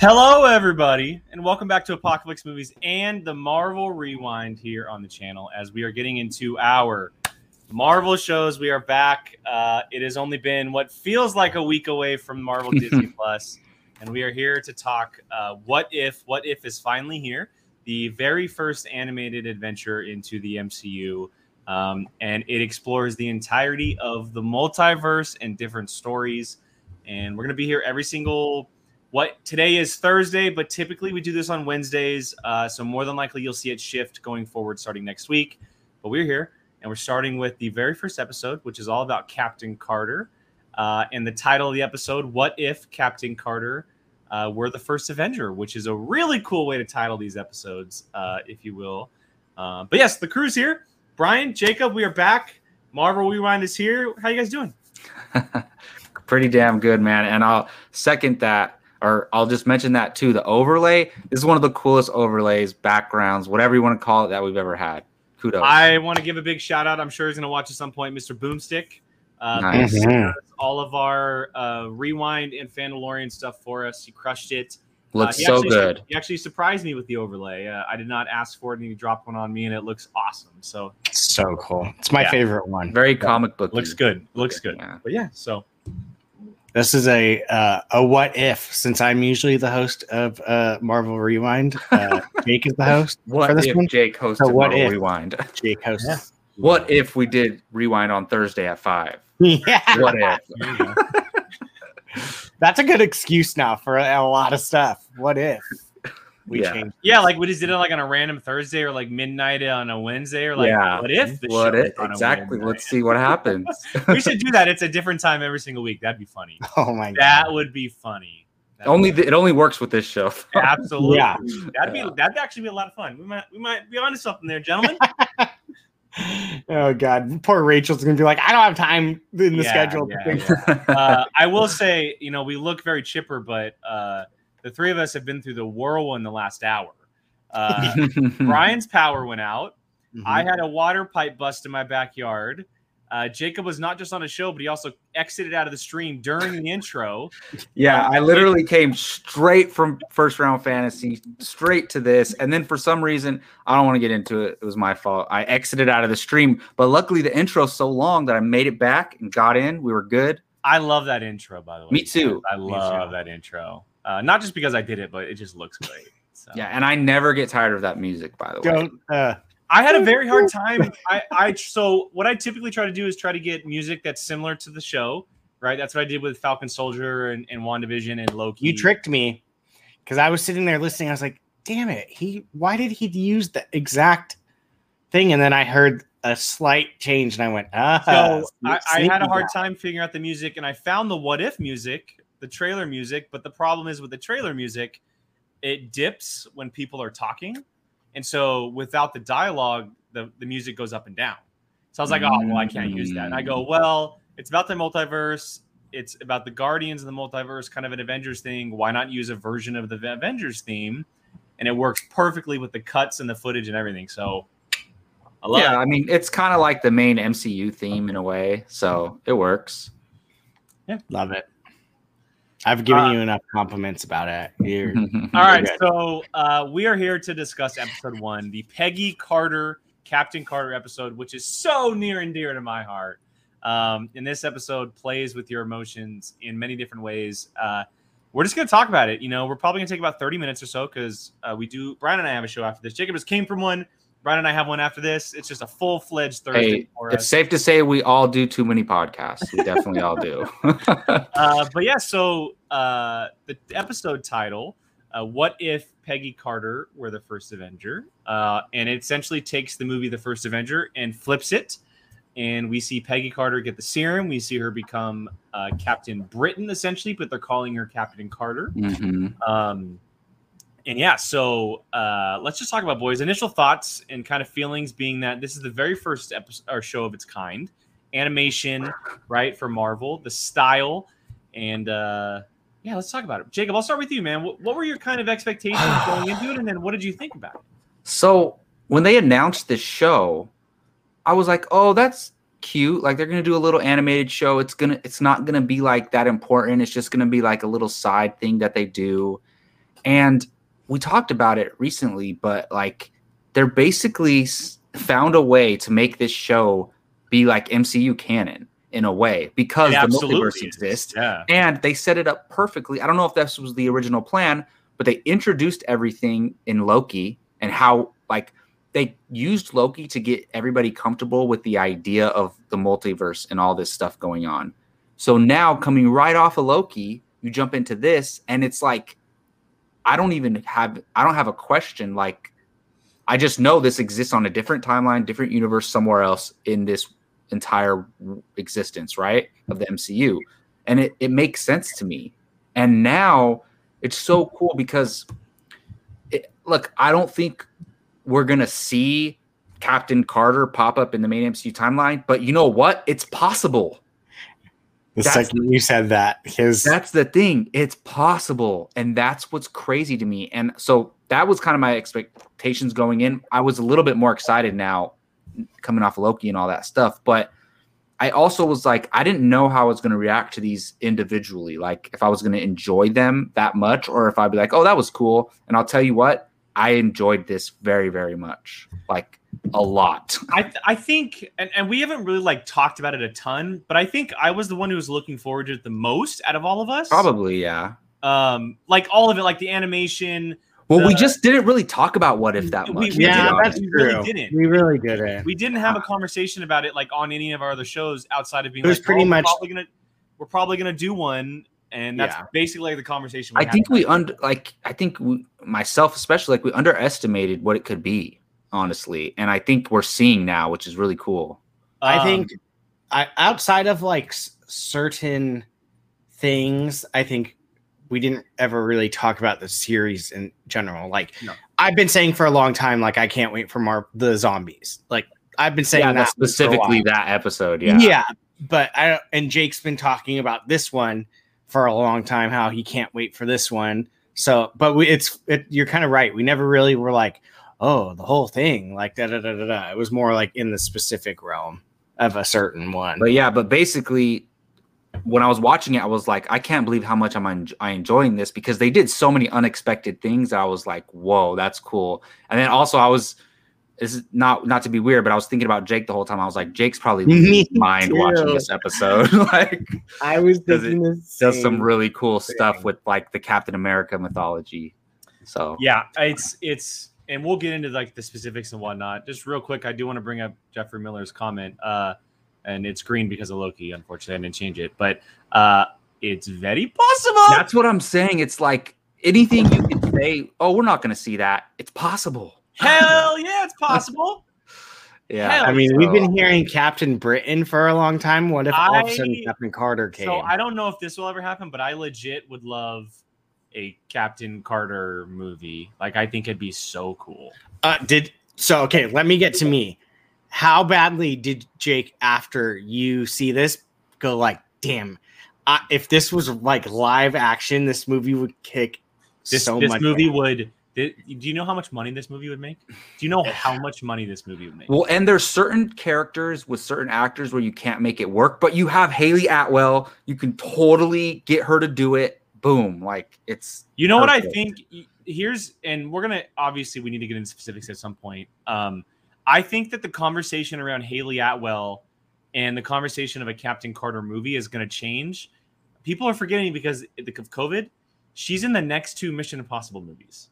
Hello, everybody, and welcome back to Apocalypse Movies and the Marvel Rewind here on the channel as we are getting into our Marvel shows. We are back. Uh, it has only been what feels like a week away from Marvel Disney Plus, and we are here to talk uh, What If. What If is finally here, the very first animated adventure into the MCU. Um, and it explores the entirety of the multiverse and different stories. And we're going to be here every single what today is Thursday, but typically we do this on Wednesdays. Uh, so more than likely you'll see it shift going forward starting next week. But we're here and we're starting with the very first episode, which is all about Captain Carter. Uh, and the title of the episode, What If Captain Carter uh, Were the First Avenger, which is a really cool way to title these episodes, uh, if you will. Uh, but yes, the crew's here. Brian, Jacob, we are back. Marvel Rewind is here. How you guys doing? Pretty damn good, man. And I'll second that or I'll just mention that too. The overlay this is one of the coolest overlays, backgrounds, whatever you want to call it, that we've ever had. Kudos. I want to give a big shout out. I'm sure he's going to watch at some point, Mr. Boomstick. Uh, Nice. Boomstick does All of our uh, rewind and Fandalorian stuff for us. He crushed it. Looks Uh, so actually- good. He actually surprised me with the overlay. Uh, I did not ask for it, and he dropped one on me, and it looks awesome. So So cool. It's my Yeah. favorite one. Very comic book. looks good. Looks good. Yeah. But yeah, so This is a uh, a what if since I'm usually the host of uh, Marvel Rewind. Uh, Jake is the host What for this if one. Jake hosted So what Marvel if? Rewind? Jake hosts. Yeah. What if we did Rewind on Thursday at five? Yeah, What if? there you go. that's a good excuse now for a, a lot of stuff. What if we Yeah. change? yeah, like we just did it like on a random Thursday or like midnight on a Wednesday or like Yeah. what if the What show if? on a Exactly. Wednesday? Let's see what happens. we should do that. It's a different time every single week. That'd be funny. Oh my That god! would be funny. That'd only be- th- it only works with this show. absolutely. Yeah. That'd be that'd actually be a lot of fun. We might we might be onto something there, gentlemen. Oh god, poor Rachel's gonna be like, I don't have time in the Yeah, schedule. to yeah, uh, I will say, you know, we look very chipper, but uh, the three of us have been through the whirlwind the last hour. Uh, Brian's power went out. Mhm. I had a water pipe bust in my backyard. Uh, Jacob was not just on a show, but he also exited out of the stream during the intro. Yeah, I literally came straight from first round fantasy straight to this, and then for some reason I don't want to get into it. It was my fault. I exited out of the stream, but luckily the intro's so long that I made it back and got in. We were good. I love that intro, by the way. Me too. I love that intro. Uh, not just because I did it, but it just looks great. So. Yeah, and I never get tired of that music. By the way, don't. Uh, I had a very hard time. I, I so what I typically try to do is try to get music that's similar to the show, right? That's what I did with Falcon Soldier and, and WandaVision and Loki. you tricked me because I was sitting there listening. I was like, "Damn it! He why did he use the exact thing?" And then I heard a slight change, and I went, "Ah." So I, I had a hard guy." time figuring out the music, and I found the What If music, the trailer music. But the problem is with the trailer music, it dips when people are talking, and so without the dialogue, the the music goes up and down. So I was like, oh well, I can't use that. And I go, mm. well, it's about the multiverse. It's about the Guardians of the multiverse, kind of an Avengers thing. Why not use a version of the Avengers theme? And it works perfectly with the cuts and the footage and everything. So I love yeah, it. I mean it's kind of like the main MCU theme in a way, so it works. Yeah. Love it. I've given Uh, you enough compliments about it. You're, All right, good. so uh, we are here to discuss episode one, the Peggy Carter, Captain Carter episode, which is so near and dear to my heart. Um, and this episode plays with your emotions in many different ways. Uh, we're just going to talk about it. You know, we're probably going to take about 30 minutes or so because uh, we do, Brian and I have a show after this. Jacob just came from one. Brian and I have one after this. It's just a full fledged Thursday Hey, it's safe to say we all do too many podcasts. We definitely all do. uh, but yeah, so uh, the episode title, uh, "What if Peggy Carter were the first Avenger?" Uh, and it essentially takes the movie The First Avenger and flips it, and we see Peggy Carter get the serum. We see her become uh, Captain Britain, essentially, but they're calling her Captain Carter. Mhm. Um, and yeah, so uh, let's just talk about boys. Initial thoughts and kind of feelings being that this is the very first episode or show of its kind. Animation, right, for Marvel, the style, and uh, yeah, let's talk about it. Jacob, I'll start with you, man. What, what were your kind of expectations going into it, and then what did you think about it? So when they announced this show, I was like, "Oh, that's cute. Like they're gonna do a little animated show. It's gonna, it's not gonna be like that important. It's just gonna be like a little side thing that they do." And we talked about it recently, but like they're basically found a way to make this show be like MCU canon in a way because the multiverse exists Yeah. and they set it up perfectly. I don't know if this was the original plan, but they introduced everything in Loki and how like they used Loki to get everybody comfortable with the idea of the multiverse and all this stuff going on. So now coming right off of Loki, you jump into this and it's like I don't even have I don't have a question like I just know this exists on a different timeline, different universe somewhere else in this entire existence, right? Of the MCU. And it, it makes sense to me. And now it's so cool because it, look, I don't think we're gonna see Captain Carter pop up in the main MCU timeline, but you know what? It's possible. The That's- second you said that, his That's the thing. It's possible. And that's what's crazy to me. And so that was kind of my expectations going in. I was a little bit more excited now coming off Loki and all that stuff. But I also was like, I didn't know how I was going to react to these individually. Like if I was going to enjoy them that much or if I'd be like, oh, that was cool. And I'll tell you what, I enjoyed this very, very much. Like a lot. I th- I think, and, and we haven't really like talked about it a ton, but I think I was the one who was looking forward to it the most out of all of us. Probably, yeah. Um, like all of it, like the animation. Well, we just didn't really talk about what if that We- much. we to yeah, did- honest. that's We really true. didn't. We really did it. We didn't have a conversation about it like on any of our other shows outside of being It was like, pretty oh, much- we're probably gonna we're probably gonna do one, and that's Yeah. basically the conversation. We I think we under like I think we, myself especially like we underestimated what it could be honestly, and I think we're seeing now, which is really cool. I Um, think I, outside of like s- certain things, I think we didn't ever really talk about the series in general. Like No. I've been saying for a long time, like I can't wait for more the zombies. Like I've been saying yeah, that that's for a specifically that episode. Yeah, Yeah, but I and Jake's been talking about this one for a long time. How he can't wait for this one. So, but we, it's it, you're kind of right. We never really were like, oh, the whole thing, like da da da da da. It was more like in the specific realm of a certain one. But yeah, but basically, when I was watching it, I was like, I can't believe how much I'm en- I enjoying this because they did so many unexpected things. I was like, whoa, that's cool. And then also, I was. This is not not to be weird, but I was thinking about Jake the whole time. I was like, Jake's probably losing Me his mind watching this episode. like, I was Does thinking this does some really cool stuff with like the Captain America mythology. So Yeah, it's it's, and we'll get into like the specifics and whatnot. Just real quick, I do want to bring up Jeffrey Miller's comment, uh, and it's green because of Loki. Unfortunately, I didn't change it, but uh, it's very possible. that's what I'm saying. It's like anything you can say. Oh, we're not going to see that. It's possible. Hell yeah, it's possible. Yeah. Hell I mean, so- we've been hearing Captain Britain for a long time. What if all of a sudden Captain Carter came? so I don't know if this will ever happen, but I legit would love a Captain Carter movie. Like, I think it'd be so cool. Uh, did so? Okay, let me get to me. How badly did Jake, after you see this, go like, "Damn, I, if this was like live action, this movie would kick This so this much." movie ass." would. Do you know how much money this movie would make? Do you know how much money this movie would make? Well, and there's certain characters with certain actors where you can't make it work, but you have Hayley Atwell. You can totally get her to do it. Boom. Like it's You know what I think? Here's and we're gonna obviously we need to get into specifics at some point. Um, I think that the conversation around Hayley Atwell and the conversation of a Captain Carter movie is gonna change. People are forgetting because of COVID. She's in the next two Mission Impossible movies.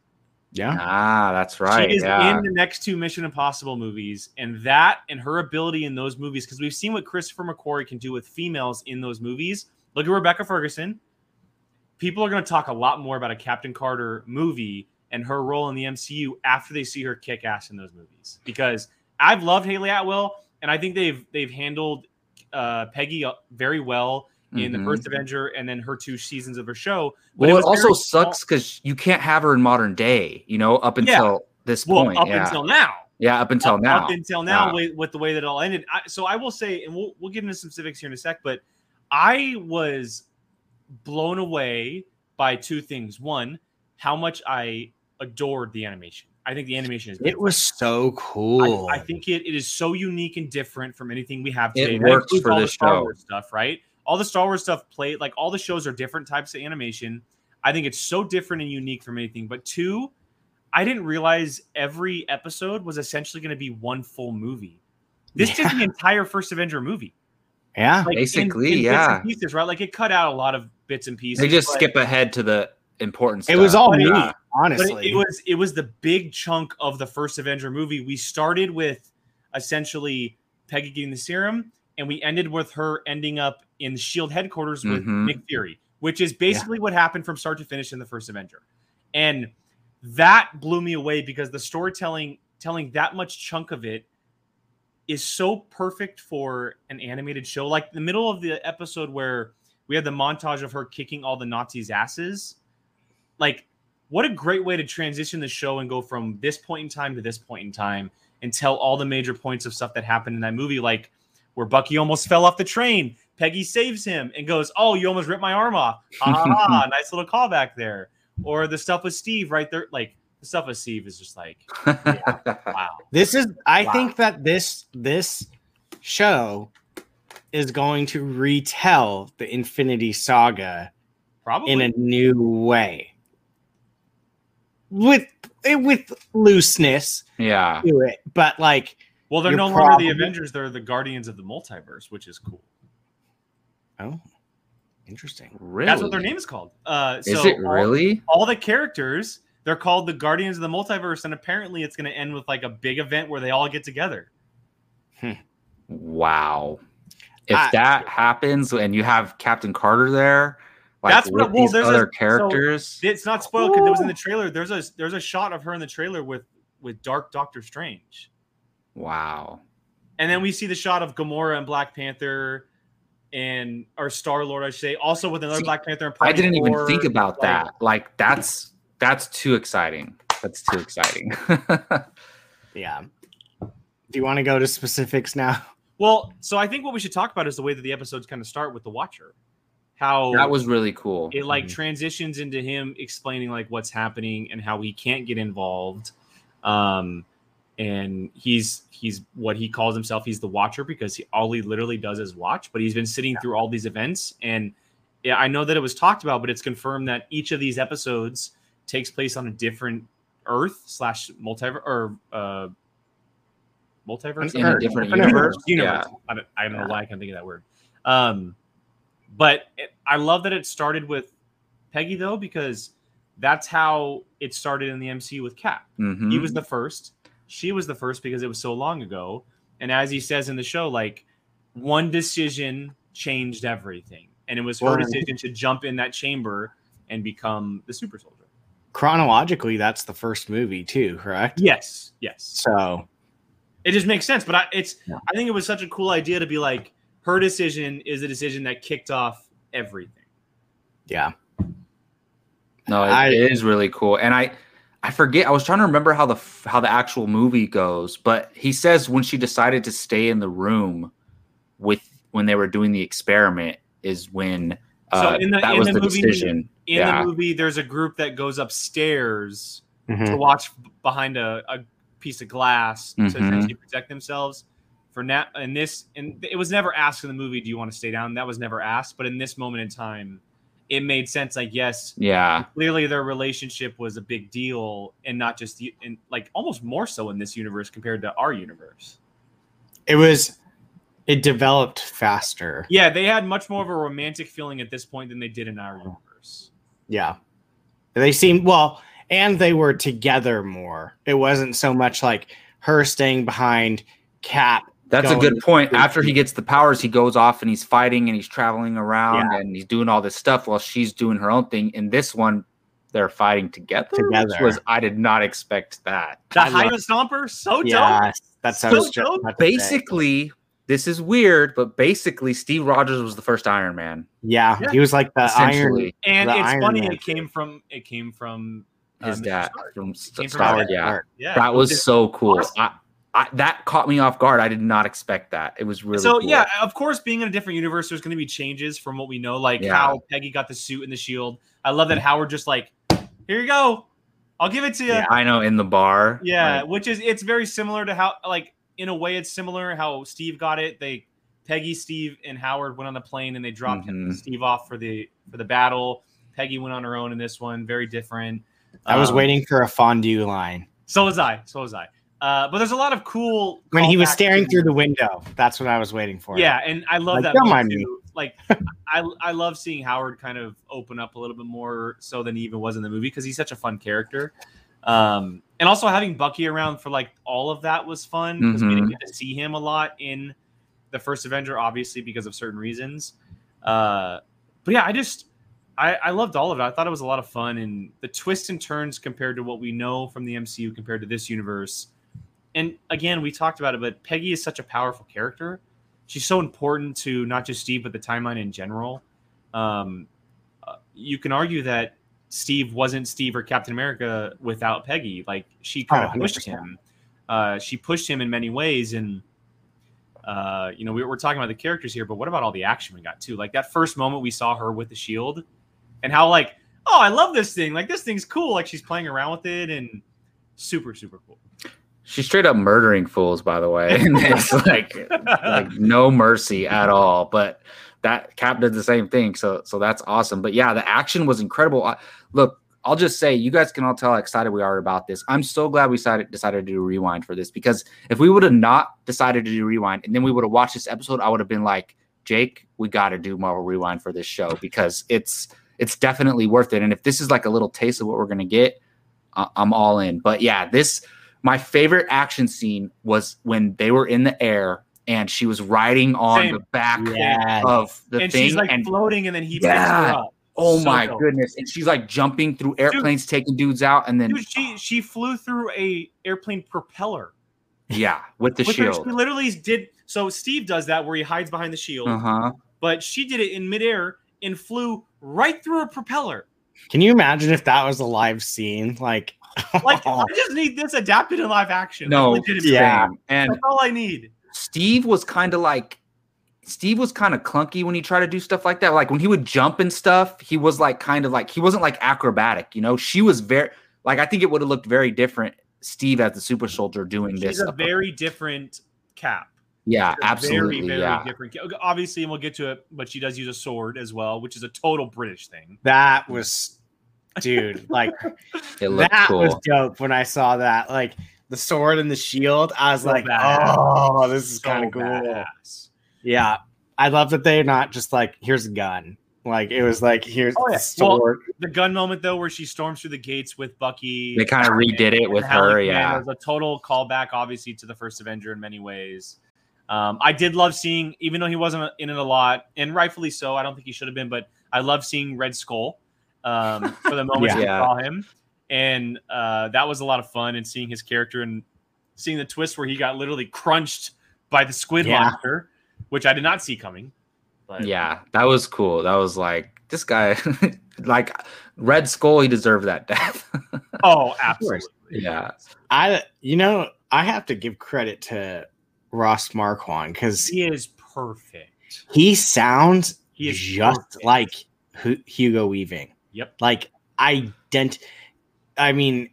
Yeah. ah, that's right. She is yeah. in the next two Mission Impossible movies, and that and her ability in those movies, because we've seen what Christopher McQuarrie can do with females in those movies. Look at Rebecca Ferguson. People are going to talk a lot more about a Captain Carter movie and her role in the MCU after they see her kick ass in those movies. Because I've loved Hayley Atwell, and I think they've they've handled uh, Peggy uh, very well in the first mm-hmm. Avenger and then her two seasons of her show. But Well, it, was also sucks because you can't have her in modern day, you know, up Yeah. until this Well, point. up yeah. until now. yeah, up until up, now. Up until now, Yeah. with, with the way that it all ended. I, so I will say, and we'll we'll get into some civics here in a sec, but I was blown away by two things. One, how much I adored the animation. I think the animation is. It was so cool. I, I think it, it is so unique and different from anything we have It today. That works for all this the Star show. Wars stuff, right? All the Star Wars stuff played like all the shows are different types of animation. I think it's so different and unique from anything. But two, I didn't realize every episode was essentially going to be one full movie. This Yeah. is the entire first Avenger movie. Yeah. Like, Basically, in bits yeah. and pieces, right? Like it cut out a lot of bits and pieces. They just skip ahead to the important stuff. It was all But it- neat, but honestly. it, it was it was the big chunk of the first Avenger movie. We started with essentially Peggy getting the serum, and we ended with her ending up in Shield headquarters with Mhm. Nick Fury, which is basically what happened from start to finish in the first Avenger. And that blew me away because the storytelling telling that much chunk of it is so perfect for an animated show. Like the middle of the episode where we had the montage of her kicking all the Nazis' asses. Like, what a great way to transition the show and go from this point in time to this point in time and tell all the major points of stuff that happened in that movie, like where Bucky almost fell off the train. Peggy saves him and goes, "Oh, you almost ripped my arm off." Ha ha! ha. nice little callback there. Or the stuff with Steve right there, like the stuff with Steve is just like, wow. This is I Wow. think that this this show is going to retell the Infinity Saga Probably in a new way. With eh, with looseness yeah. to it, but like well, they're you're no longer the Avengers; they're the Guardians of the Multiverse, which is cool. oh interesting. Really? That's what their name is called. Uh, Is so it really? all the characters they're called the guardians of the multiverse and apparently it's going to end with like a big event where they all get together Wow. If I- that happens and you have Captain Carter there, like That's what- with well, these there's a- other so- characters, it's not spoiled because it was in the trailer there's a there's a shot of her in the trailer with with dark doctor strange wow. and then we see the shot of gamora and black panther and or star lord i should say also with another See, black panther and I didn't even Thor, think about like- that. Like that's that's too exciting. That's too exciting. Yeah. Do you want to go to specifics now? well so i think what we should talk about is the way that the episodes kind of start with the watcher how that was really cool. it like Mhm. transitions into him explaining like what's happening and how he can't get involved um and he's he's what he calls himself he's the watcher because he all he literally does is watch but he's been sitting through all these events and yeah i know that it was talked about but it's confirmed that each of these episodes takes place on a different earth slash multiverse or uh multiverse In a Earth. different Different universe. universe. I don't, I don't know why I can't think of that word. Um, but it, I love that it started with Peggy though because that's how it started in the MCU with Cap. Mhm. He was the first. She was the first because it was so long ago. And as he says in the show, like one decision changed everything, and it was her decision to jump in that chamber and become the super soldier. Chronologically, that's the first movie too, correct? Yes, yes. So It just makes sense. But I, it's Yeah. I think it was such a cool idea to be like her decision is a decision that kicked off everything. yeah. No, it, I- it is really cool. And I I forget I was trying to remember how the how the actual movie goes, but he says when she decided to stay in the room with when they were doing the experiment is when So uh, in the- that in was the the, movie- decision. In Yeah. the movie, there's a group that goes upstairs Mhm. to watch behind a, a piece of glass to Mhm. essentially protect themselves. For now, in this, and it was never asked in the movie, "Do you want to stay down?" That was never asked. But in this moment in time, it made sense. Like, yes, Yeah. clearly their relationship was a big deal, and not just the, and like almost more so in this universe compared to our universe. It was it developed faster. Yeah, they had much more of a romantic feeling at this point than they did in our universe. Yeah. They seemed well, and they were together more. It wasn't so much like her staying behind Cap. That's a good point. After he gets the powers, he goes off and he's fighting and he's traveling around Yeah. and he's doing all this stuff while she's doing her own thing. In this one, they're fighting together. which Together. was I did not expect that. The I love- Hydra Stomper, so dope. Yeah, that's So I was dope. about. Basically, this is weird, but basically, Steve Rogers was the first Iron Man. Yeah, Yeah. he was like the iron. essentially, And The it's Iron funny Man it came from it came from uh, his Mr. dad Stark. from came St- from Star. his. Yeah, Yeah, that was Just- so cool. awesome. I, I, that caught me off guard. I did not expect that. It was really so cool. yeah, of course, being in a different universe, there's going to be changes from what we know, like Yeah. how Peggy got the suit and the shield. I love that Howard just like, here you go, I'll give it to you. Yeah. I know in the bar. Yeah, like, which is it's very similar to how like in a way it's similar how Steve got it. They Peggy, Steve, and Howard went on the plane and they dropped him, Mhm. Steve off for the for the battle. Peggy went on her own in this one, very different. I was Um, waiting for a fondue line So was I. So was I. Uh, but there's a lot of cool when he was staring through the window. That's what I was waiting for. Yeah, and I love Like, that. don't moment mind me. too. Like, I I love seeing Howard kind of open up a little bit more so than he even was in the movie because he's such a fun character. Um, and also having Bucky around for like all of that was fun because we didn't get to see him a lot in the first Avenger, obviously because of certain reasons. Uh, but yeah, I just I, I loved all of it. I thought it was a lot of fun and the twists and turns compared to what we know from the MCU compared to this universe. And again, we talked about it, but Peggy is such a powerful character. She's so important to not just Steve, but the timeline in general. Um, uh, you can argue that Steve wasn't Steve or Captain America without Peggy. Like she kind Oh, of pushed him. Uh, she pushed him in many ways, and uh, you know we, we're talking about the characters here, but what about all the action we got too? Like that first moment we saw her with the shield, and how like, oh, I love this thing. Like this thing's cool. Like she's playing around with it, and super super cool. She's straight up murdering fools, by the way. And it's like like no mercy at all. But that Cap did the same thing, so so that's awesome. But yeah, the action was incredible. I, look, I'll just say, you guys can all tell how excited we are about this. I'm so glad we decided decided to do rewind for this because if we would have not decided to do rewind and then we would have watched this episode, I would have been like, Jake, we got to do Marvel Rewind for this show because it's it's definitely worth it. And if this is like a little taste of what we're gonna get, I- I'm all in. But yeah, this my favorite action scene was when they were in the air and she was riding on Same. the back Yeah. of the and thing she's like and floating, and then he Yeah. picks her up. oh So my dope. goodness and she's like jumping through airplanes taking dudes out and then Dude, she she flew through a airplane propeller. yeah with the With her- shield she literally did. So Steve does that where he hides behind the shield, uh-huh but she did it in midair and flew right through a propeller. Can you imagine if that was a live scene? Like, Like I just need this adapted in live action. no Like, legitimately. Yeah. and that's all I need. Steve was kind of like Steve was kind of clunky when he tried to do stuff like that. Like when he would jump and stuff, he was like kind of like he wasn't like acrobatic, you know. She was very like I think it would have looked very different. Steve as the super soldier doing She's this. a very different cap. Yeah, absolutely. Very, very yeah, different. Obviously, and we'll get to it, but she does use a sword as well, which is a total British thing. that was, dude, like, it looked that cool. was dope when I saw that. Like, the sword and the shield. I was So like, badass. oh, this is So kind of cool. badass. Yeah. I love that they're not just like, here's a gun. Like, it was like, here's Oh, yeah. the sword. The gun moment though, where she storms through the gates with Bucky. They kind of redid it with Helen her. Command Yeah, was a total callback, obviously, to the first Avenger in many ways. Um, I did love seeing, even though he wasn't in it a lot, and rightfully so. I don't think he should have been, but I love seeing Red Skull um, for the moments we Yeah. saw him, and uh, that was a lot of fun. And seeing his character and seeing the twist where he got literally crunched by the squid Yeah. monster, which I did not see coming. But yeah, that was cool. That was like this guy, like Red Skull. He deserved that death. oh, absolutely. yeah, I, you know, I have to give credit to Ross Marquand because he is perfect. he sounds He is just perfect. like Hu- Hugo Weaving. Yep. Like ident. I mean,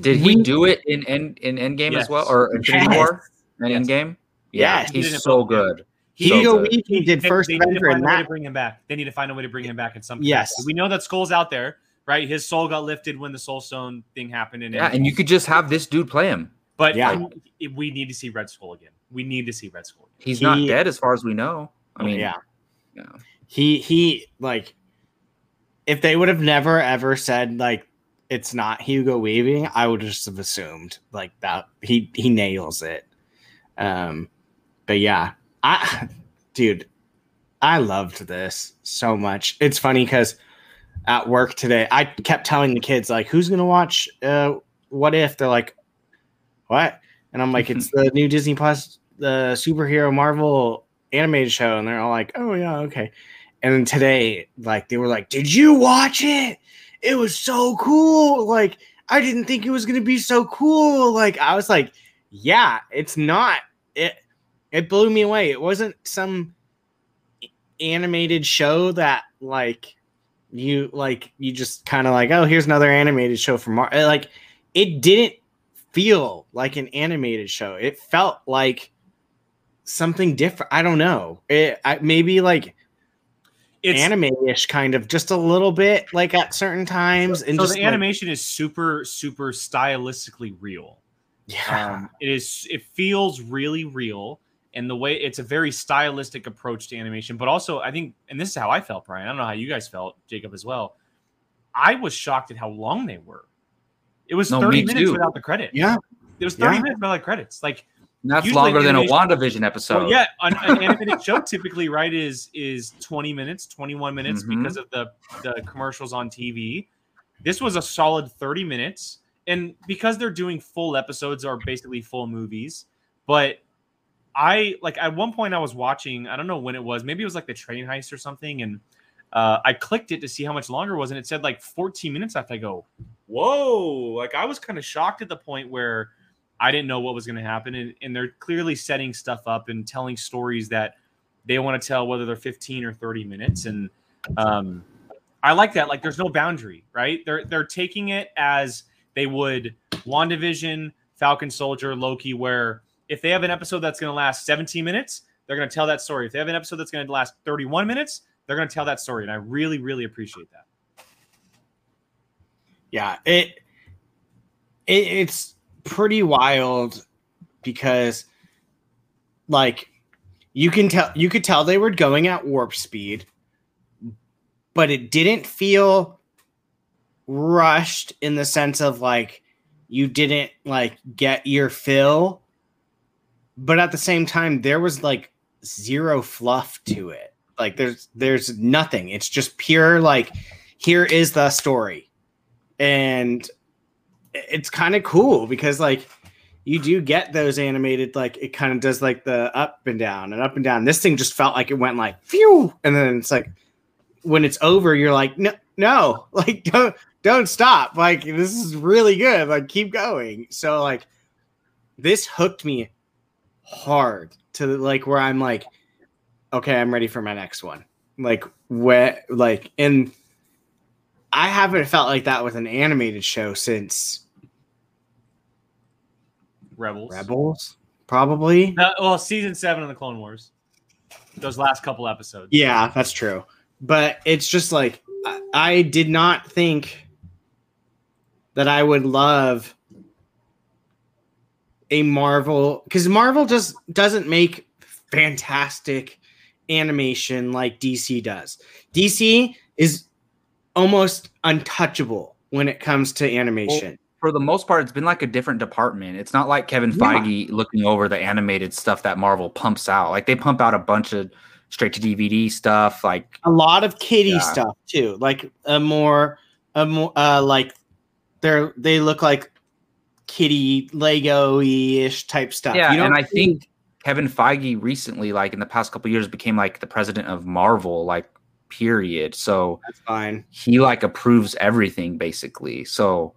did he do it in in in Endgame Yes. as well, or Infinity Yes. War and Yes. Endgame? Yeah, Yes. He he's so both, good. He- Hugo good. Weaving did They- first they need to Avenger find and a way that. to bring him back. They need to find a way to bring him back in some. Yes. capacity. we know that Skull's out there, right? His soul got lifted when the Soul Stone thing happened, and Yeah, and you could just have this dude play him. But Yeah. we- we need to see Red Skull again. We need to see Red Skull. Again. He's not dead as far as we know. I mean, yeah. yeah. He he like if they would have never ever said like it's not Hugo Weaving, I would just have assumed like that he he nails it. Um but yeah, I dude, I loved this so much. It's funny cuz at work today, I kept telling the kids like who's going to watch uh what if they're like what? And I'm like it's the new Disney Plus the superhero Marvel animated show and they're all like, "Oh yeah, okay." And then today, like they were like, "Did you watch it? It was so cool! Like I didn't think it was gonna be so cool." Like I was like, "Yeah, it's not. It it blew me away. It wasn't some animated show that like you like you just kind of like, oh, here's another animated show from Mar-. Like it didn't feel like an animated show. It felt like something different. I don't know. It I, maybe like It's anime-ish kind of just a little bit like at certain times and so just the like- animation is super super stylistically real. yeah Um, it is it feels really real and the way it's a very stylistic approach to animation, but also I think and this is how I felt, Brian. I don't know how you guys felt, Jacob as well. I was shocked at how long they were. It was No, 30 minutes too. without the credit. yeah It was 30 Yeah. minutes without the credits. Like And that's longer than a WandaVision episode. Well, yeah, an, an animated show typically right is is 20 minutes, 21 minutes Mhm. because of the the commercials on TV. This was a solid 30 minutes, and because they're doing full episodes or basically full movies, but I like at one point I was watching, I don't know when it was, maybe it was like the train heist or something, and uh, I clicked it to see how much longer it was, and it said like 14 minutes after I go, whoa, like I was kind of shocked at the point where I didn't know what was going to happen, and, and they're clearly setting stuff up and telling stories that they want to tell, whether they're 15 or 30 minutes, and um, I like that. Like, there's no boundary, right? They're they're taking it as they would WandaVision, Falcon Soldier, Loki, where if they have an episode that's going to last 17 minutes, they're going to tell that story. If they have an episode that's going to last 31 minutes, they're going to tell that story, and I really, really appreciate that. yeah it, it it's pretty wild because like you can tell you could tell they were going at warp speed but it didn't feel rushed in the sense of like you didn't like get your fill but at the same time there was like zero fluff to it like there's there's nothing. It's just pure like here is the story. And it's kind of cool because like you do get those animated like it kind of does like the up and down and up and down. This thing just felt like it went like phew! And then it's like when it's over you're like no no like don't don't stop. Like this is really good. Like keep going. So like this hooked me hard to like where i'm like okay i'm ready for my next one like where like and I haven't felt like that with an animated show since Rebels, Rebels, probably. Uh, well, season seven of the Clone Wars. Those last couple episodes. Yeah, that's true. But it's just like I, I did not think that I would love a Marvel because Marvel just doesn't make fantastic animation like DC does. DC is almost untouchable when it comes to animation. For the most part, it's been like a different department. It's not like Kevin Yeah. Feige looking over the animated stuff that Marvel pumps out. Like they pump out a bunch of straight to DVD stuff. Like a lot of kitty Yeah. stuff too like a more a more uh like they're they look like kitty lego-ish type stuff yeah, you don't and I think Kevin Feige recently, like in the past couple years, became like the president of Marvel. Like period. So that's fine he like approves everything basically. So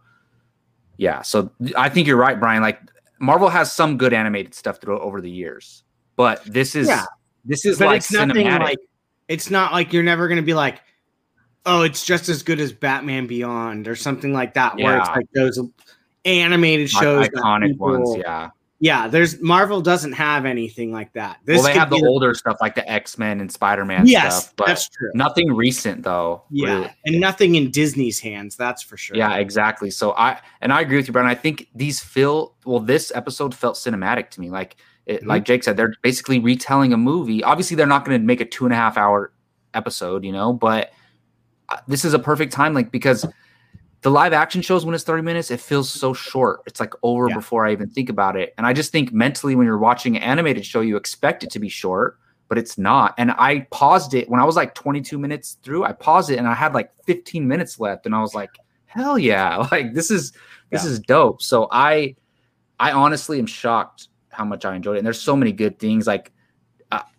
yeah, so I think you're right, Brian. Like Marvel has some good animated stuff through over the years, but this is Yeah. this is but like it's nothing cinematic. like it's not like you're never gonna be like oh it's just as good as batman beyond or something like that where it's Yeah. like those animated shows iconic people- ones. Yeah. Yeah there's marvel doesn't have anything like that this well, they have the older stuff like the X Men and Spider Man yes stuff, but that's true nothing recent though. yeah really. and nothing in disney's hands that's for sure Yeah, exactly. So I and I agree with you, Brian. I think these feel well. This episode felt cinematic to me. Like it, Mhm. like Jake said, they're basically retelling a movie. Obviously, they're not going to make a two and a half hour episode, you know. But uh, this is a perfect time, like because the live action shows when it's thirty minutes, it feels so short. It's like over Yeah. before I even think about it. And I just think mentally, when you're watching an animated show, you expect it to be short. But it's not. And I paused it when I was like 22 minutes through. I paused it and I had like 15 minutes left. And I was like, hell yeah like this is this Yeah. is dope so i i honestly am shocked how much i enjoyed it and there's so many good things like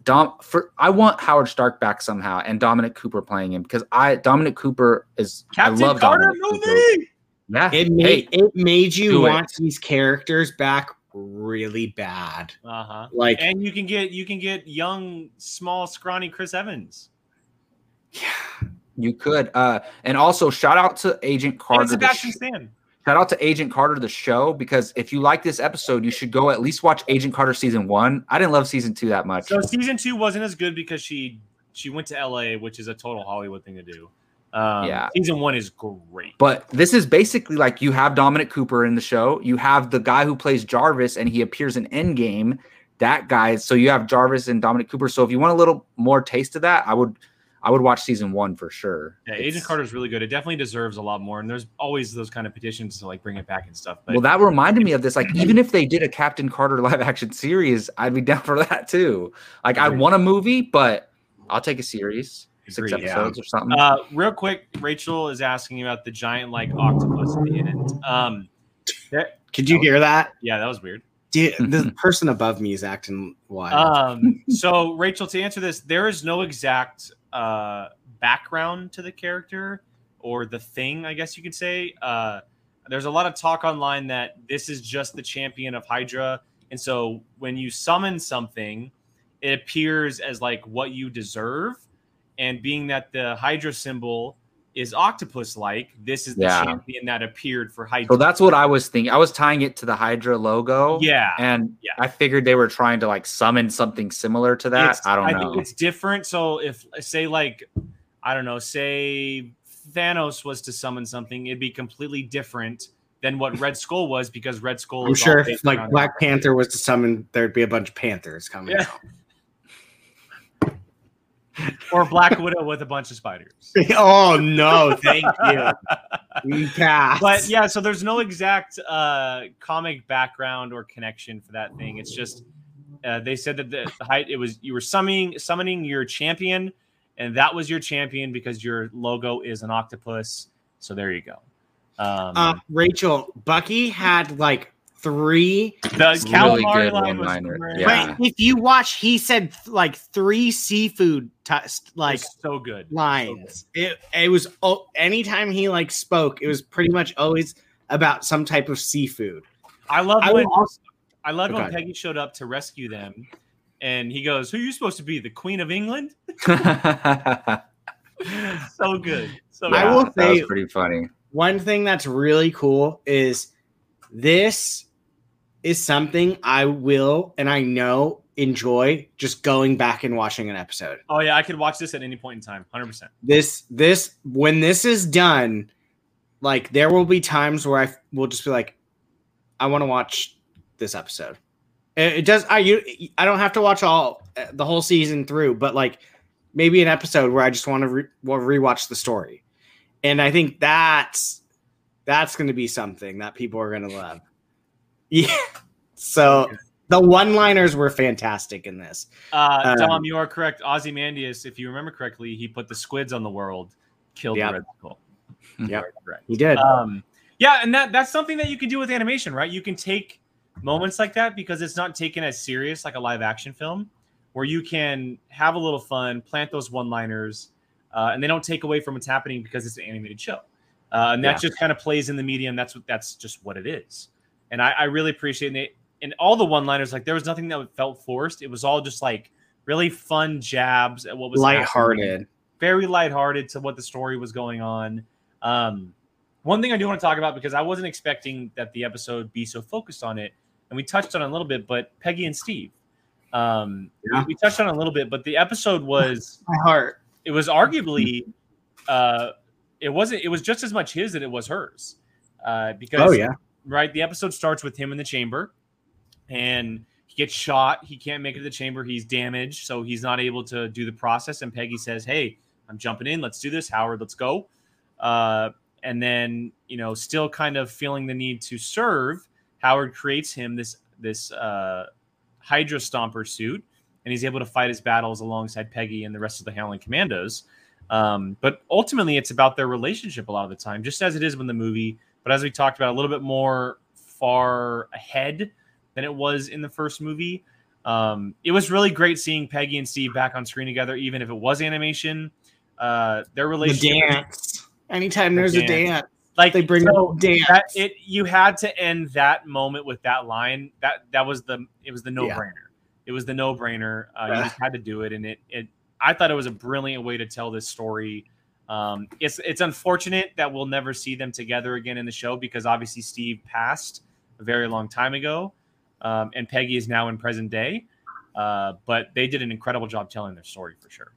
dom for i want howard stark back somehow and dominic cooper playing him because i dominic cooper is Captain i love Carter dominic movie. Cooper. yeah It hey, made it made you do it. want these characters back really bad. Uh huh. Like And you can get you can get young, small, scrawny Chris Evans Yeah, you could uh and also shout out to agent and carter the Sebastian sh- Stan. Shout out to agent carter the show because if you like this episode you should go at least watch agent carter season one i didn't love season two that much So season two wasn't as good because she she went to LA, which is a total Hollywood thing to do. Um, Yeah. season one is great. But this is basically like you have Dominic Cooper in the show. You have the guy who plays Jarvis, and he appears in Endgame. That guy. So you have Jarvis and Dominic Cooper. So if you want a little more taste of that, I would, I would watch season one for sure. Yeah, It's- Agent Carter is really good. It definitely deserves a lot more, and there's always those kind of petitions to like bring it back and stuff. But Well, that reminded me of this. Like, even if they did a Captain Carter live action series, I'd be down for that too. Like, I want a movie, but I'll take a series, six Agreed, yeah. episodes or something. Uh, real quick, Rachel is asking about the giant like octopus at the end. Um, there- Could you hear that? yeah, that was weird. Dude, the person above me is acting wild. Um, so Rachel, to answer this, there is no exact uh, background to the character or the thing, I guess you could say. Uh, there's a lot of talk online that this is just the champion of Hydra, and so when you summon something, it appears as like what you deserve. And being that the Hydra symbol is octopus-like, this is the Yeah. champion that appeared for Hydra. so that's what I was thinking. I was tying it to the Hydra logo. yeah, And Yeah. I figured they were trying to like summon something similar to that. It's- I don't I know. think it's different. So if say like I don't know, say Thanos was to summon something, it'd be completely different than what Red Skull was because Red Skull. I'm is sure if like Black Panther was to summon, there'd be a bunch of panthers coming Yeah. or Black Widow with a bunch of spiders. oh no, thank you. We passed. But yeah, so there's no exact uh, comic background or connection for that thing. It's just uh, they said that the, the height it was you were summoning summoning your champion, and that was your champion because your logo is an octopus. So there you go. Um, uh, Rachel, Bucky had like three. the really calamari good line was one-liner. great. Yeah. But if you watch, he said like three seafood t- like Like so good. lines. It it was oh, anytime he like spoke, it was pretty much always about some type of seafood. I love I when also I loved oh, when Peggy showed up to rescue them, and he goes, "Who are you supposed to be? The Queen of England?" so good. So I good. will that was say- pretty funny. one thing that's really cool is this is something I will and I know enjoy just going back and watching an episode. Oh yeah, I could watch this at any point in time, hundred percent. This this when this is done, like there will be times where I will just be like, I want to watch this episode. It, it does. I you I don't have to watch all uh, the whole season through, but like maybe an episode where I just want to re- rewatch the story, and I think that's that's going to be something that people are going to love. Yeah. So the one-liners were fantastic in this. Uh, Um, Dom, you are correct. Ozymandias, if you remember correctly, he put the squids on the world, killed Yep. the Red Skull. Yep. Very correct. He did. Um, yeah, and that that's something that you can do with animation, right? You can take moments like that because it's not taken as serious like a live action film, where you can have a little fun, plant those one liners, uh, and they don't take away from what's happening because it's an animated show, uh, and that Yeah. just kind of plays in the medium. That's what that's just what it is, and I, I really appreciate it. And all the one liners, like there was nothing that felt forced. It was all just like really fun jabs at what was happening Lighthearted. very lighthearted to what the story was going on. Um, one thing I do want to talk about because I wasn't expecting that the episode be so focused on it, and we touched on it a little bit, but Peggy and Steve. Um, Yeah. we touched on a little bit, but the episode was My heart. it was arguably uh, it wasn't it was just as much his that it was hers uh, because Oh yeah. Right? The episode starts with him in the chamber, and he gets shot. He can't make it to the chamber. He's damaged, so he's not able to do the process. And Peggy says, "Hey, I'm jumping in. Let's do this, Howard. Let's go." Uh, and then, you know, still kind of feeling the need to serve, Howard creates him this this uh, Hydra Stomper suit, and he's able to fight his battles alongside Peggy and the rest of the Howling Commandos. Um, but ultimately, it's about their relationship a lot of the time, just as it is in the movie. But as we talked about, a little bit more far ahead than it was in the first movie. Um, it was really great seeing Peggy and Steve back on screen together, even if it was animation. Uh, their The relationship, dance. Anytime The there's a dance. dance, like they bring so up dance. that it you had to end that moment with that line. That that was the it was the no brainer. It was the no brainer. Uh, you just had to do it, and it it. I thought it was a brilliant way to tell this story. Um, it's it's unfortunate that we'll never see them together again in the show because obviously Steve passed a very long time ago, um, and Peggy is now in present day. Uh, but they did an incredible job telling their story for sure.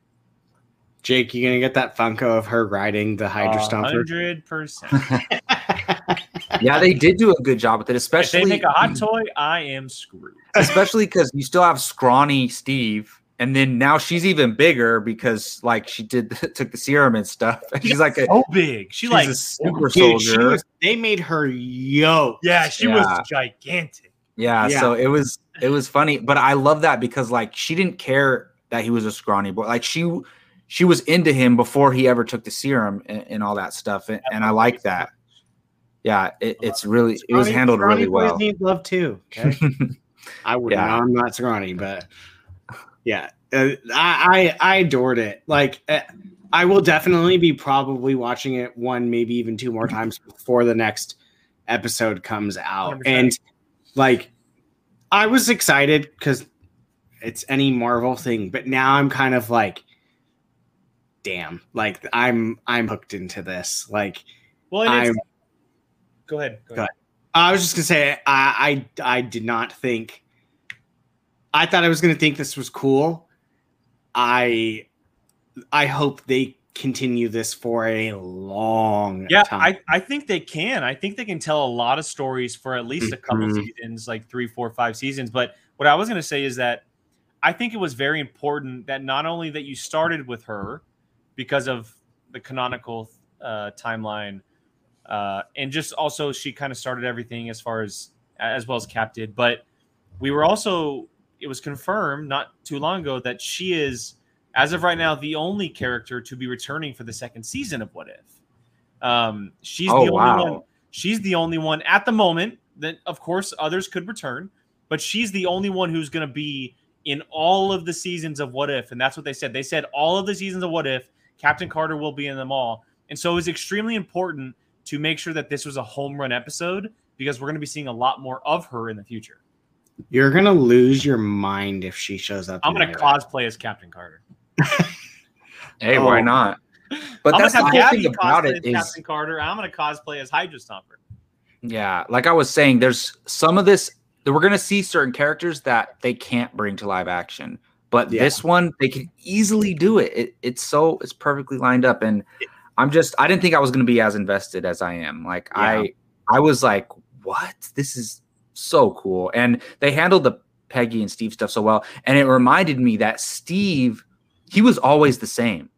Jake, you gonna get that Funko of her riding the Hydra Stomper? Hundred percent. yeah, they did do a good job with it, especially. If especially they make a hot toy, I am screwed. especially because you still have scrawny Steve, and then now she's even bigger because like she did took the serum and stuff. And she's like a, so big. She she's like a super Dude, she soldier. was- they made her yo. yeah, she Yeah. was gigantic. yeah, Yeah. so it was it was funny, but I love that because like she didn't care that he was a scrawny boy. Like she she was into him before he ever took the serum and, and all that stuff, and, and I like that. Yeah, it, it's really it was Scrawny- handled scrawny really boys well. Need love too. Okay. I would. Yeah. I'm not scrawny, but yeah, uh, I, I I adored it. Like uh, I will definitely be probably watching it one, maybe even two more times before the next episode comes out. 100%. And like, I was excited because it's any Marvel thing, but now I'm kind of like, damn, like I'm I'm hooked into this. Like Well, I'm go ahead. Go Go ahead. I was just gonna say I I, I did not think I thought I was gonna think this was cool. I I hope they continue this for a long Yeah, time. I, I think they can. I think they can tell a lot of stories for at least a couple Mhm. seasons, like three, four, five seasons. But what I was going to say is that I think it was very important that not only that you started with her because of the canonical uh, timeline, uh, and just also she kind of started everything as far as as well as Cap did, but we were also it was confirmed not too long ago that she is as of right now the only character to be returning for the second season of What If. Um, she's Oh, the only wow. one. She's the only one at the moment. That of course others could return, but she's the only one who's going to be in all of the seasons of What If, and that's what they said. They said all of the seasons of What If, Captain Carter will be in them all, and so it was extremely important to make sure that this was a home run episode because we're going to be seeing a lot more of her in the future. You're gonna lose your mind if she shows up. I'm going to cosplay as Captain Carter. Hey, why Oh. not? But I'm that's the gonna whole thing about cosplay it as Captain Carter. I'm going to cosplay as Hydra Stomper. Yeah, like I was saying, there's some of this that we're gonna see certain characters that they can't bring to live action, but Yeah. this one they can easily do it. it. It's so it's perfectly lined up, and I'm just I didn't think I was gonna be as invested as I am. Like I I was like, what? This is so cool, and they handled the Peggy and Steve stuff so well, and it reminded me that Steve he was always the same,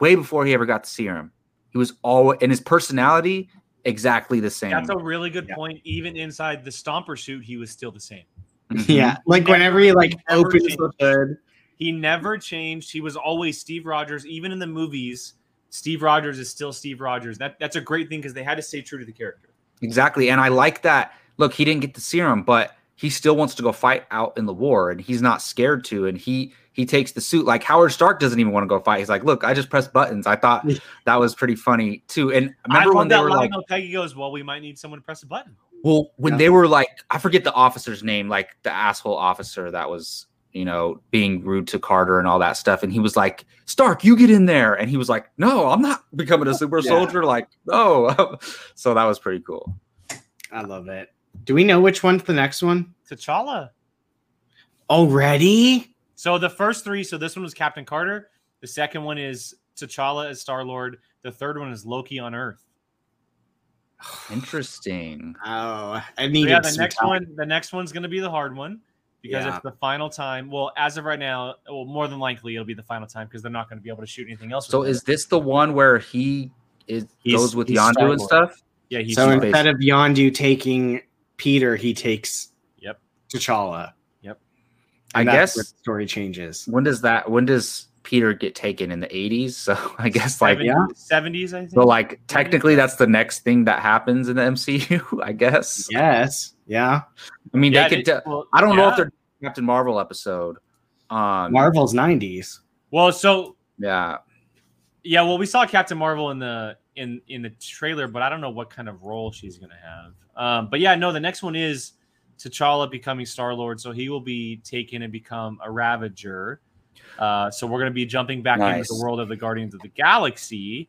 way before he ever got the serum. He was always and his personality exactly the same. That's a really good Yeah. point. Even inside the Stomper suit, he was still the same. Mhm. Yeah, like whenever he like Never opens changed. the hood. He never changed. He was always Steve Rogers. Even in the movies, Steve Rogers is still Steve Rogers. That that's a great thing because they had to stay true to the character. Exactly. And I like that. Look, he didn't get the serum, but he still wants to go fight out in the war and he's not scared to. And he he takes the suit. Like Howard Stark doesn't even want to go fight. He's like, look, I just press buttons. I thought that was pretty funny too. And I remember love when they that were like, though. Peggy goes, "Well, we might need someone to press a button." well, when Yeah. they were like, I forget the officer's name, like the asshole officer that was, you know, being rude to Carter and all that stuff. And he was like, Stark, you get in there. And he was like, No, I'm not becoming a super Yeah. soldier. Like, no. so that was pretty cool. I love it. Do we know which one's the next one T'Challa. already? So the first three. So this one was Captain Carter. The second one is T'Challa as Star Lord. The third one is Loki on Earth. Interesting. Oh, I So needed yeah, the some next time. one. The next one's going to be the hard one because Yeah. it's the final time. Well, as of right now, well, more than likely it'll be the final time because they're not going to be able to shoot anything else. So is it. is this the one where he is He's- goes with he's Yondu and stuff? yeah, he's So He's instead of Yondu taking Peter, he takes Yep. T'Challa. Yep. I And that's guess the story changes. when does that when does Peter get taken in the 80s? So I guess like yeah. seventies. I think. so like technically that's the next thing that happens in the MCU, I guess. Yes. Yeah. I mean Yeah, they could they- well, I don't know if they're Captain Marvel episode. Um Marvel's 90s. Well, so yeah. yeah, well, we saw Captain Marvel in the in in the trailer, but I don't know what kind of role she's going to have. Um, but yeah, no, the next one is T'Challa becoming Star Lord, so he will be taken and become a Ravager. Uh, so we're going to be jumping back Nice. into the world of the Guardians of the Galaxy,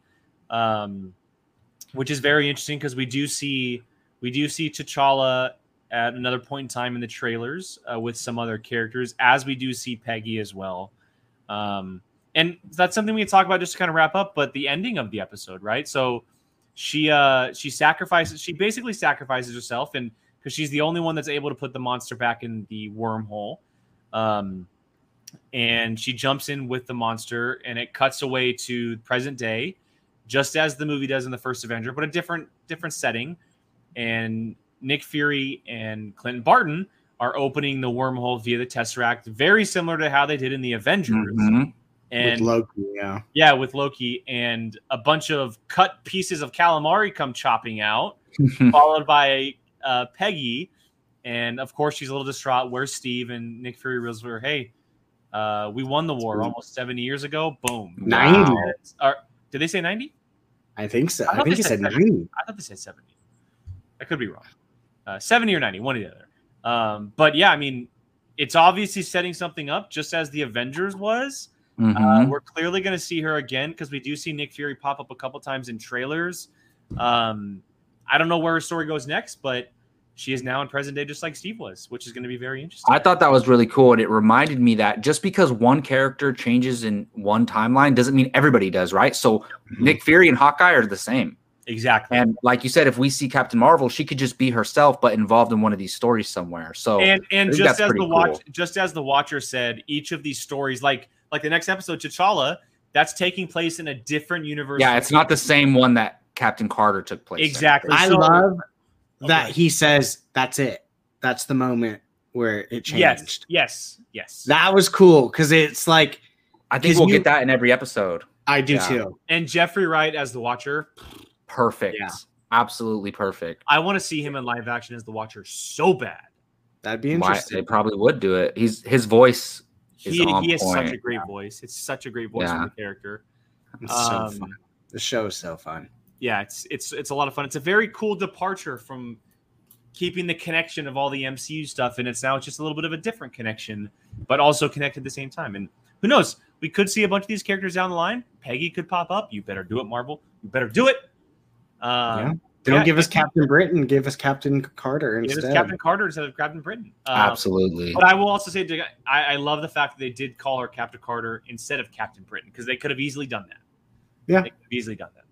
um, which is very interesting because we do see we do see T'Challa at another point in time in the trailers uh, with some other characters, as we do see Peggy as well. Um, and that's something we can talk about just to kind of wrap up. But the ending of the episode, right? So she uh she sacrifices. She basically sacrifices herself, and because she's the only one that's able to put the monster back in the wormhole. Um, and she jumps in with the monster, and it cuts away to present day, just as the movie does in the first Avenger, but a different different setting. And Nick Fury and Clinton Barton are opening the wormhole via the Tesseract, very similar to how they did in the Avengers. Mhm. And with Loki, yeah. yeah, with Loki, and a bunch of cut pieces of calamari come chopping out, followed by uh, Peggy, and of course she's a little distraught. Where's Steve? And Nick Fury reveals her, "Hey, uh, we won the war almost seventy years ago. Boom, Ninety. Wow. Or did they say ninety? I think so. I I, think they he said said 90. I thought they said seventy. I could be wrong. Uh, seventy or ninety, one or the other. Um, but yeah, I mean, it's obviously setting something up, just as the Avengers was. Uh, Mhm. we're clearly going to see her again because we do see Nick Fury pop up a couple times in trailers. Um, I don't know where her story goes next, but she is now in present day, just like Steve was, which is going to be very interesting. I thought that was really cool, and it reminded me that just because one character changes in one timeline doesn't mean everybody does, right? So Mm-hmm. Nick Fury and Hawkeye are the same. exactly. And like you said, if we see Captain Marvel, she could just be herself, but involved in one of these stories somewhere. So and and just as the watch, cool. just as the watcher said, each of these stories, like like the next episode, T'Challa, that's taking place in a different universe. yeah, it's not the same one that Captain Carter took place. in. exactly. I So- love that Okay. he says that's it. That's the moment where it changed. Yes, yes, yes. That was cool because it's like I think we'll you- get that in every episode. I do Yeah. too. and Jeffrey Wright as the watcher. Perfect. Yeah. Absolutely perfect. I want to see him in live action as the watcher so bad. That'd be Why, interesting. they probably would do it. He's his voice is He, on he has such a great voice. It's such a great voice Yeah. for the character. It's so Um, fun. The show is so fun. Yeah, it's it's it's a lot of fun. It's a very cool departure from keeping the connection of all the MCU stuff, and it's now it's just a little bit of a different connection, but also connected at the same time. And who knows? We could see a bunch of these characters down the line. Peggy could pop up. You better do it, Marvel. You better do it. Yeah. Don't yeah, give us Captain Britain. Give us Captain Carter It is instead. Captain Carter instead of Captain Britain. Um, Absolutely. But I will also say, I, I love the fact that they did call her Captain Carter instead of Captain Britain because they could have easily done that. Yeah. they could have easily done that.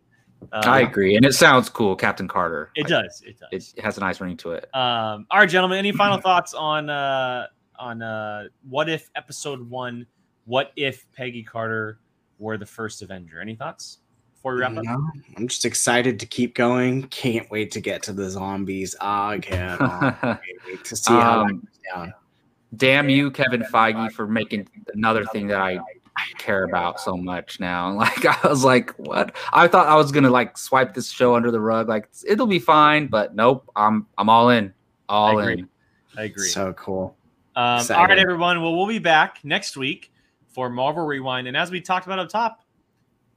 I Um, agree. And it sounds cool, Captain Carter. It Like, does. It does. It has a nice ring to it. Um, all right, gentlemen. Any final thoughts on uh, on uh, what if episode one? What if Peggy Carter were the first Avenger? Any thoughts before we wrap up? No, I'm just excited to keep going. Can't wait to get to the zombies. I cannot wait to see how that Um, goes down. Damn you, Kevin Feige, for making another thing that I care about so much now. Like I was like, what? I thought I was gonna like swipe this show under the rug, like it'll be fine, but nope. I'm I'm all in, all I in. I agree. So cool. Um, all right, everyone. Well, we'll be back next week for Marvel Rewind. And as we talked about up top,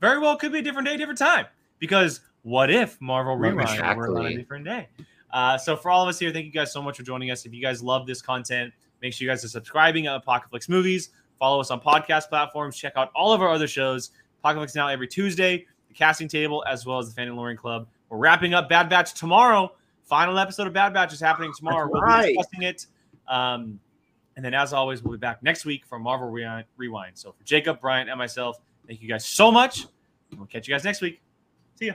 very well could be a different day, different time. Because what if Marvel Rewind were on a different day? Uh, so for all of us here, thank you guys so much for joining us. If you guys love this content, make sure you guys are subscribing at Apocalypse Movies. Follow us on podcast platforms. Check out all of our other shows. Apocalypse Now every Tuesday, the casting table, as well as the Fanning Loring Club. We're wrapping up Bad Batch tomorrow. Final episode of Bad Batch is happening tomorrow. That's we'll right. be discussing it. Um, and then, as always, we'll be back next week for Marvel Rewind. Rewind. So, for Jacob, Brian, and myself, thank you guys so much. We'll catch you guys next week. See ya.